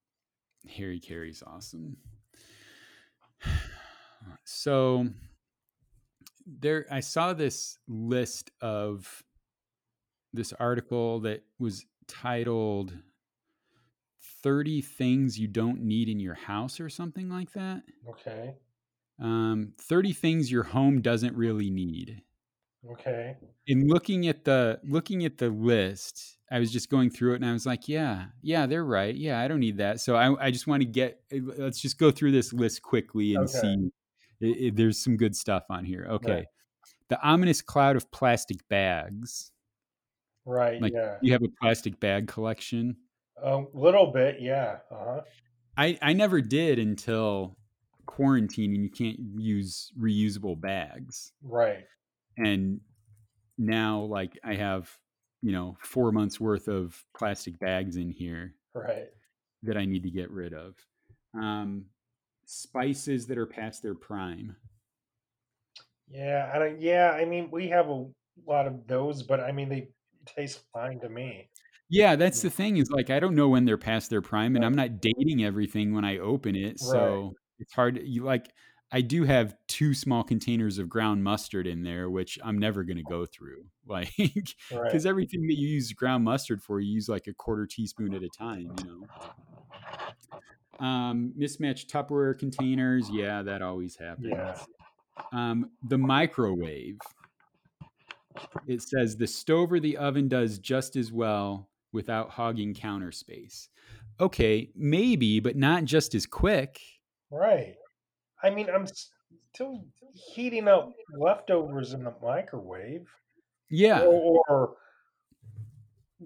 Harry Caray's awesome. So there, I saw this list of this article that was titled 30 things you don't need in your house or something like that. Okay. Um, 30 things your home doesn't really need. Okay. In looking at the looking at the list, I was just going through it and I was like, yeah, yeah, they're right. Yeah, I don't need that. So I, I just want to get eh, let's just go through this list quickly and okay. see it, it, there's some good stuff on here. Okay. Right. The ominous cloud of plastic bags. Right. Like yeah. you have a plastic bag collection. A little bit, yeah. Uh-huh. I I never did until quarantine, and you can't use reusable bags. Right. And now, like, I have you know four months worth of plastic bags in here. Right. That I need to get rid of. Um, spices that are past their prime. Yeah, I don't, yeah. I mean, we have a lot of those, but I mean, they taste fine to me. Yeah, that's the thing is like I don't know when they're past their prime, and I'm not dating everything when I open it, so right. it's hard. to, You like I do have two small containers of ground mustard in there, which I'm never going to go through, like because right. everything that you use ground mustard for, you use like a quarter teaspoon at a time, you know. Um, mismatched Tupperware containers, yeah, that always happens. Yeah. Um, the microwave. It says the stove or the oven does just as well without hogging counter space. Okay, maybe, but not just as quick. Right. I mean, I'm still heating up leftovers in the microwave. Yeah. Or, or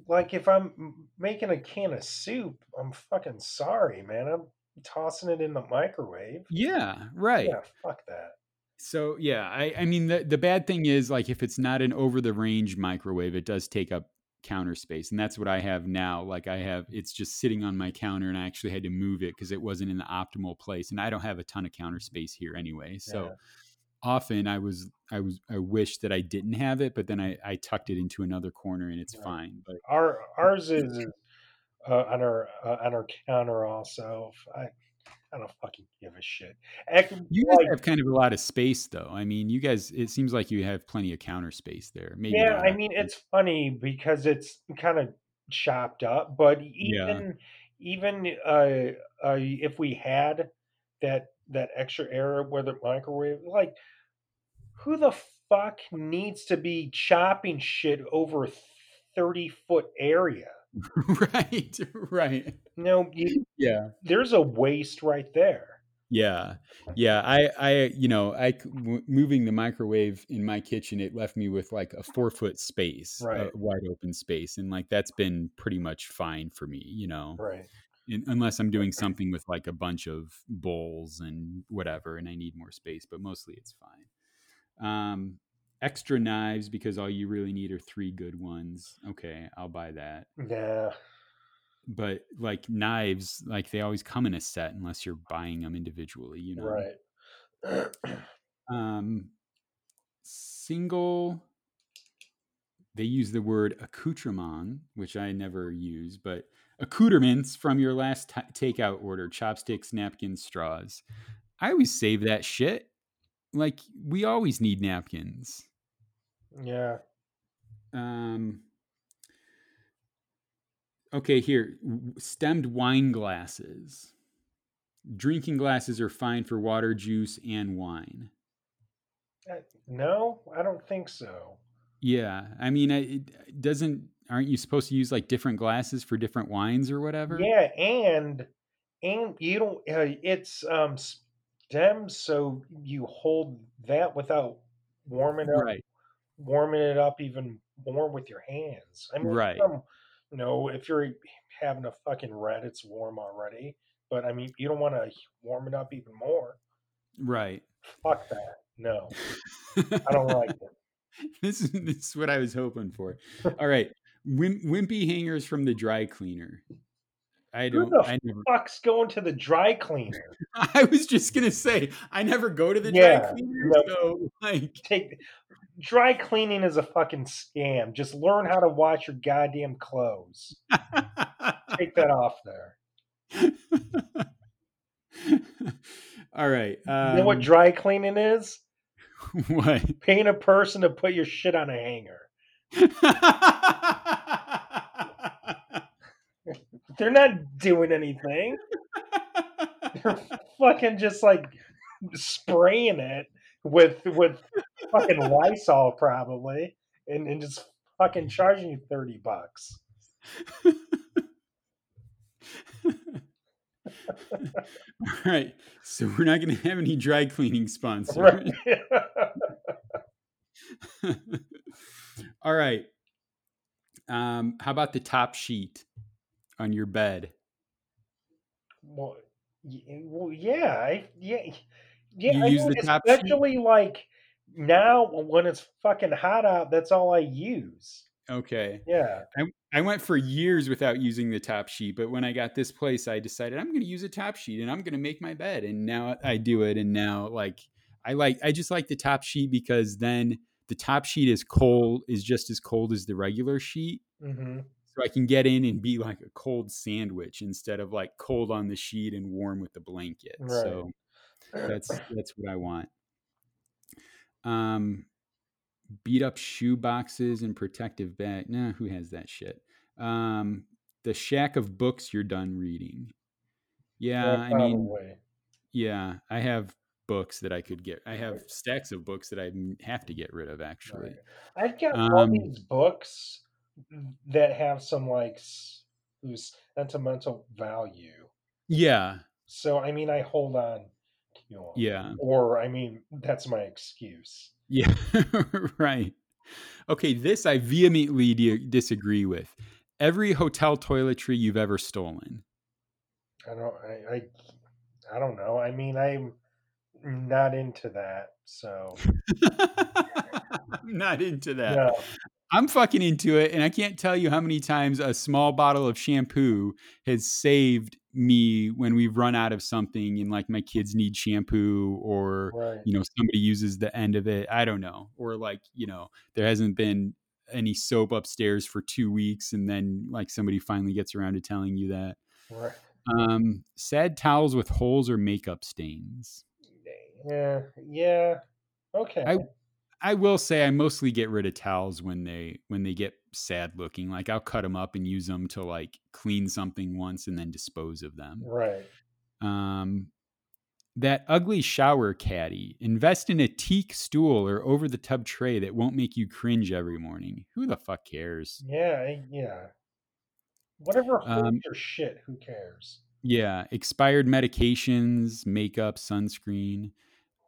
like if I'm making a can of soup, I'm fucking sorry, man. I'm tossing it in the microwave. Yeah, right. Yeah, fuck that. So yeah, I, I mean the the bad thing is like if it's not an over the range microwave, it does take up counter space and that's what i have now like i have it's just sitting on my counter and i actually had to move it because it wasn't in the optimal place and i don't have a ton of counter space here anyway so yeah. often i was i was i wish that i didn't have it but then i i tucked it into another corner and it's yeah. fine but our ours is uh, on our uh, on our counter also i I don't fucking give a shit. you guys like, have kind of a lot of space, though. I mean, you guys. It seems like you have plenty of counter space there. Maybe. Yeah, I mean, it's funny because it's kind of chopped up, but even yeah. even uh, uh, if we had that that extra area where the microwave, like, who the fuck needs to be chopping shit over thirty foot area? right, right. No, you, yeah. There's a waste right there. Yeah, yeah. I, I, you know, I moving the microwave in my kitchen, it left me with like a four foot space, right. wide open space, and like that's been pretty much fine for me, you know. Right. In, unless I'm doing something with like a bunch of bowls and whatever, and I need more space, but mostly it's fine. Um, extra knives because all you really need are three good ones. Okay, I'll buy that. Yeah. But like knives, like they always come in a set unless you're buying them individually, you know. Right. um single they use the word accoutrement, which I never use, but accoutrements from your last t- takeout order, chopsticks, napkins, straws. I always save that shit. Like we always need napkins. Yeah. Um. Okay, here stemmed wine glasses. Drinking glasses are fine for water, juice, and wine. Uh, no, I don't think so. Yeah, I mean, it doesn't. Aren't you supposed to use like different glasses for different wines or whatever? Yeah, and and you don't. Uh, it's um stemmed, so you hold that without warming up right warming it up even more with your hands. I mean, Right. some, you know, if you're having a fucking red, it's warm already. But I mean, you don't want to warm it up even more. Right. Fuck that. No, I don't like it. this, is, this is what I was hoping for. All right. Wim, wimpy hangers from the dry cleaner. I Who don't. the I never. fuck's going to the dry cleaner? I was just gonna say I never go to the Yeah, dry cleaner, no. so like Take dry cleaning is a fucking scam. Just learn how to wash your goddamn clothes. Take that off there. All right. Um, you know what dry cleaning is? what? Paying a person to put your shit on a hanger. They're not doing anything. They're fucking just like spraying it with with fucking Lysol probably, and, and just fucking charging you thirty bucks. All right. So we're not going to have any dry cleaning sponsors. Right. All right. Um, how about the top sheet on your bed? well, well, yeah, I, yeah, yeah. You I use the top sheet? especially like now when it's fucking hot out. That's all I use. Okay. Yeah, I, I went for years without using the top sheet, but when I got this place, I decided I'm going to use a top sheet and I'm going to make my bed. And now I do it. And now, like, I like, I just like the top sheet because then the top sheet is cold, is just as cold as the regular sheet. hmm So I can get in and be like a cold sandwich instead of like cold on the sheet and warm with the blanket. Right. So that's that's what I want. Um, beat up shoe boxes and protective bag. Nah, who has that shit? Um, the shack of books you're done reading. Yeah, I mean, probably. yeah, I have books that I could get. I have stacks of books that I have to get rid of. Actually. I've got all Um, these books that have some like s- sentimental value. yeah, So I mean, I hold on to them. yeah, Or I mean, that's my excuse. yeah. right. Okay, this I vehemently di- disagree with. Every hotel toiletry you've ever stolen. I don't. I. I, I don't know. I mean, I'm not into that. So I'm not into that. no. I'm fucking into it, and I can't tell you how many times a small bottle of shampoo has saved me when we've run out of something and like my kids need shampoo or Right. you know somebody uses the end of it. I don't know, or like you know there hasn't been any soap upstairs for two weeks, and then like somebody finally gets around to telling you that. Right. Um, sad towels with holes or makeup stains. Yeah. Yeah. Okay. I I will say I mostly get rid of towels when they when they get sad looking. Like I'll cut them up and use them to like clean something once and then dispose of them. right. Um, that ugly shower caddy. Invest in a teak stool or over the tub tray that won't make you cringe every morning. Who the fuck cares? Yeah. Yeah. Whatever holds Um, your shit, who cares? Yeah, expired medications, makeup, sunscreen.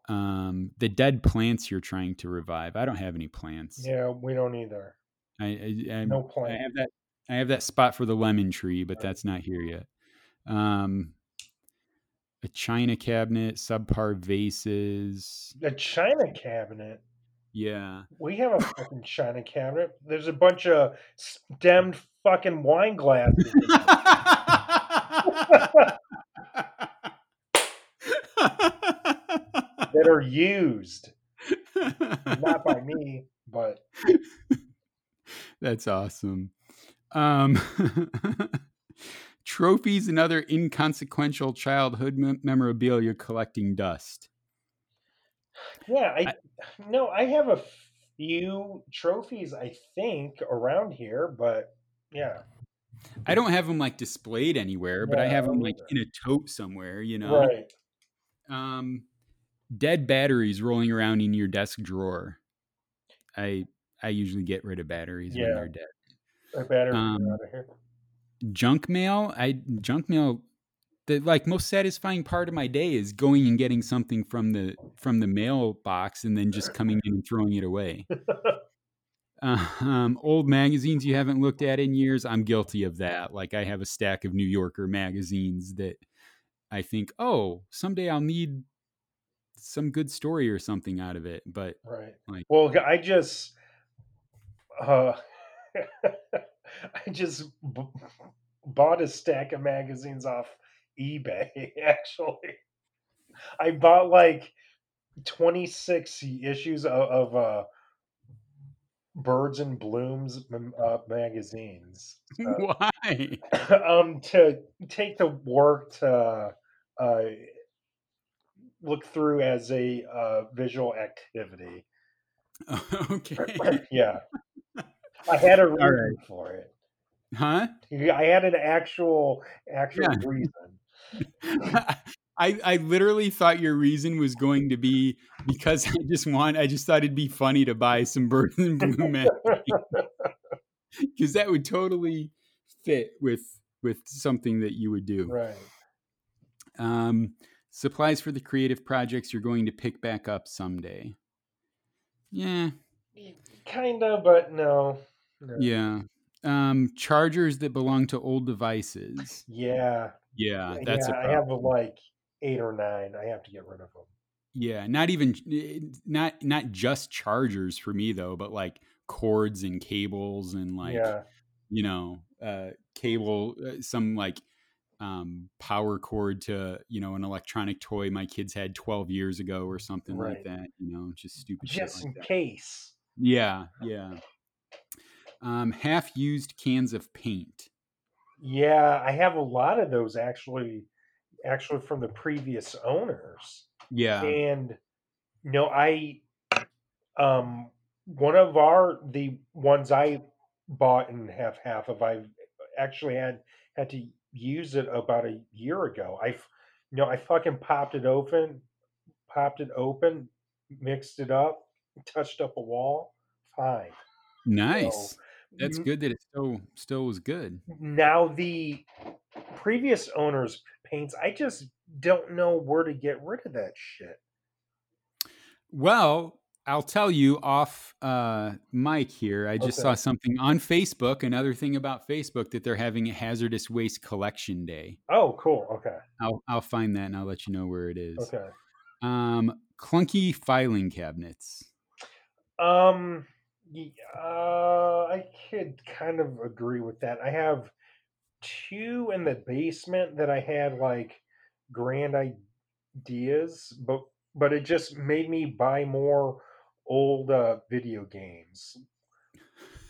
Um, the dead plants you're trying to revive. I don't have any plants. Yeah, we don't either. I, I, I'm- No I have that. I have that spot for the lemon tree, but Right. that's not here yet. Um, a china cabinet, subpar vases. A china cabinet. Yeah, We have a fucking china cabinet. There's a bunch of stemmed fucking wine glasses. that are used, not by me, but That's awesome. Um, trophies and other inconsequential childhood mem- memorabilia collecting dust. yeah, I no, I have a few trophies I think around here, but yeah, I don't have them like displayed anywhere, but I have them like either. in a tote somewhere, you know. right. Um, dead batteries rolling around in your desk drawer. I I usually get rid of batteries when they're dead. I better Um, out of here. Junk mail. I junk mail. The like most satisfying part of my day is going and getting something from the from the mailbox and then just coming in and throwing it away. Um, old magazines you haven't looked at in years. I'm guilty of that. Like I have a stack of New Yorker magazines that I think, oh, someday I'll need some good story or something out of it. But right. Like, well, I just, uh, I just b- bought a stack of magazines off eBay. Actually, I bought like 26 issues of, of uh, Birds and Blooms uh, magazines. So, Why? um, to take the work to uh, look through as a uh, visual activity. okay. yeah. I had a reason right. for it. Huh? I had an actual actual yeah. reason. I, I literally thought your reason was going to be because I just want I just thought it'd be funny to buy some Bird and Bloom because that would totally fit with with something that you would do. Right. Um, supplies for the creative projects you're going to pick back up someday. Yeah. Kind of, but no. no. Yeah. Um, chargers that belong to old devices. Yeah. Yeah, that's yeah, I have like eight or nine. I have to get rid of them. Yeah, not even eh, not not just chargers for me though, but like cords and cables and like yeah. you know uh, cable, uh, some like um, power cord to you know an electronic toy my kids had 12 years ago or something right. like that. You know, just stupid. Just like in case. Yeah, yeah. Um, half used cans of paint. Yeah, I have a lot of those actually actually from the previous owners. Yeah. And you know, I um one of our the ones I bought and have half of I actually had had to use it about a year ago. I you know, I fucking popped it open, popped it open, mixed it up, touched up a wall, fine. Nice. So, That's good that it still still was good. Now the previous owners paints, I just don't know where to get rid of that shit. Well, I'll tell you off uh, mic here. I just okay. saw something on Facebook. Another thing about Facebook that they're having a hazardous waste collection day. Oh, cool. Okay. I'll I'll find that and I'll let you know where it is. Okay. Um, clunky filing cabinets. Um, uh, I could kind of agree with that. I have two in the basement that I had like grand ideas, but but it just made me buy more old uh, video games.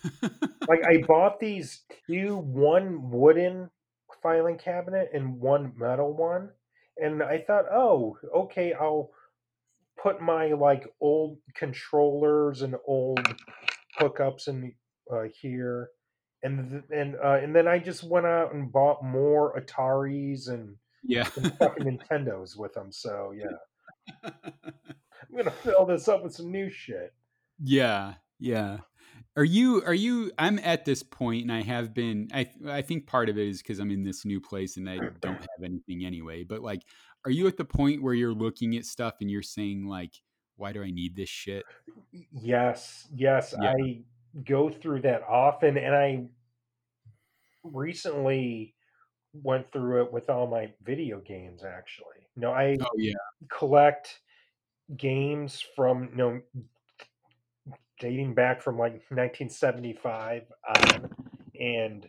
like I bought these two, one wooden filing cabinet and one metal one, and I thought, oh, okay, I'll put my like old controllers and old hookups in uh, here and and uh, and then I just went out and bought more Ataris and yeah, and fucking Nintendos with them. So yeah, I'm gonna fill this up with some new shit. Yeah, yeah. Are you? Are you? I'm at this point, and I have been. I I think part of it is because I'm in this new place and I don't have anything anyway. But like, are you at the point where you're looking at stuff and you're saying like, why do I need this shit? Yes, yes. Yeah. I go through that often, and I recently went through it with all my video games. Actually, you know, I oh, yeah. collect games from you know dating back from like 1975 on, and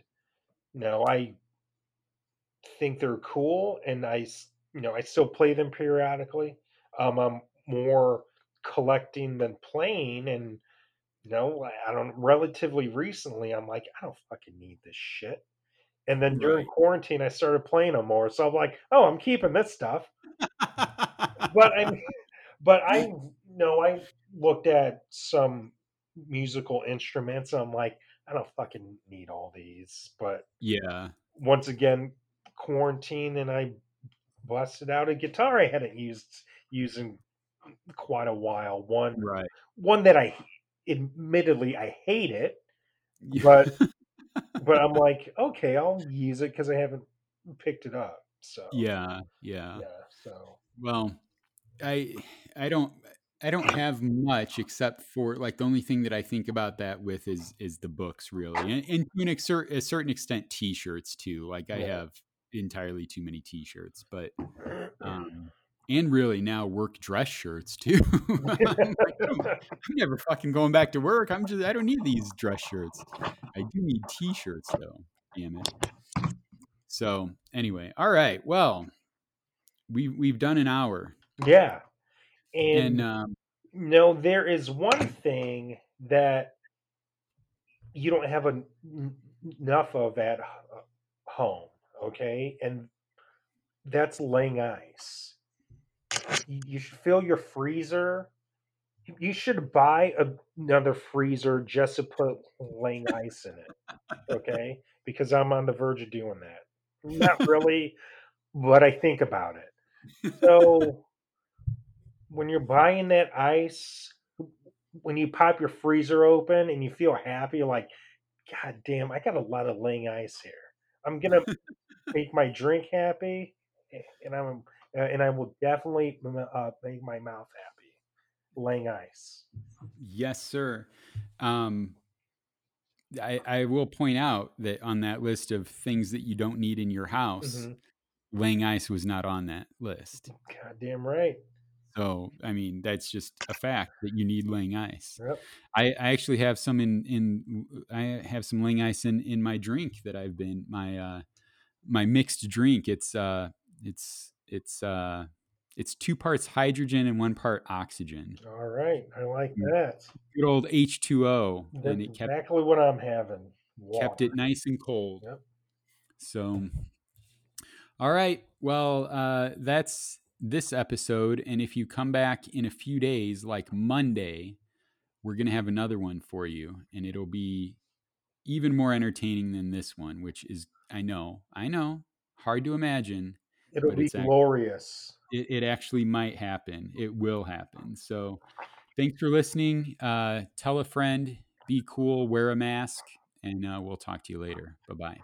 you know, I think they're cool, and I you know I still play them periodically. Um, I'm more collecting than playing, and you know, I don't relatively recently, I'm like, I don't fucking need this shit. And then during right. quarantine, I started playing them more. So I'm like, oh, I'm keeping this stuff. but I, but I know I looked at some musical instruments. And I'm like, I don't fucking need all these. But yeah, once again, quarantine, and I busted out a guitar I hadn't used using quite a while. One, right, one that I admittedly I hate it, but but I'm like, okay, I'll use it because I haven't picked it up. So yeah, yeah, yeah. So well, I I don't I don't have much except for like the only thing that I think about that with is is the books really, and, and to an ex- a certain extent, T-shirts too. Like I have entirely too many T-shirts, but um, and really now work dress shirts too. I'm, like, I'm, never fucking going back to work. I'm just I don't need these dress shirts. I do need T-shirts though. Damn it. So anyway, all right. Well, we we've done an hour. Yeah, and, and um, no, there is one thing that you don't have a, enough of at home, okay, and that's laying ice. You should fill your freezer. You should buy another freezer just to put laying ice in it, okay? Because I'm on the verge of doing that. Not really, but I think about it. So when you're buying that ice, when you pop your freezer open and you feel happy, like, God damn, I got a lot of laying ice here. I'm gonna make my drink happy, and I'm and I will definitely uh, make my mouth happy. Laying ice. Yes, sir. Um, I, I will point out that on that list of things that you don't need in your house, mm-hmm. laying ice was not on that list. God damn right. So, I mean, that's just a fact that you need laying ice. Yep. I, I actually have some in, in, I have some laying ice in, in my drink that I've been, my, uh, my mixed drink. It's, uh, it's, it's, uh, it's two parts hydrogen and one part oxygen. All right. I like that. Good old H2O. That's and it kept, exactly what I'm having. Kept it nice and cold. Yep. So, all right. Well, uh, that's, this episode. And if you come back in a few days, like Monday, we're going to have another one for you. And it'll be even more entertaining than this one, which is, I know, I know, hard to imagine. It'll be glorious. It, it, actually might happen. It will happen. So thanks for listening. Uh, tell a friend, be cool, wear a mask, and uh, we'll talk to you later. Bye bye.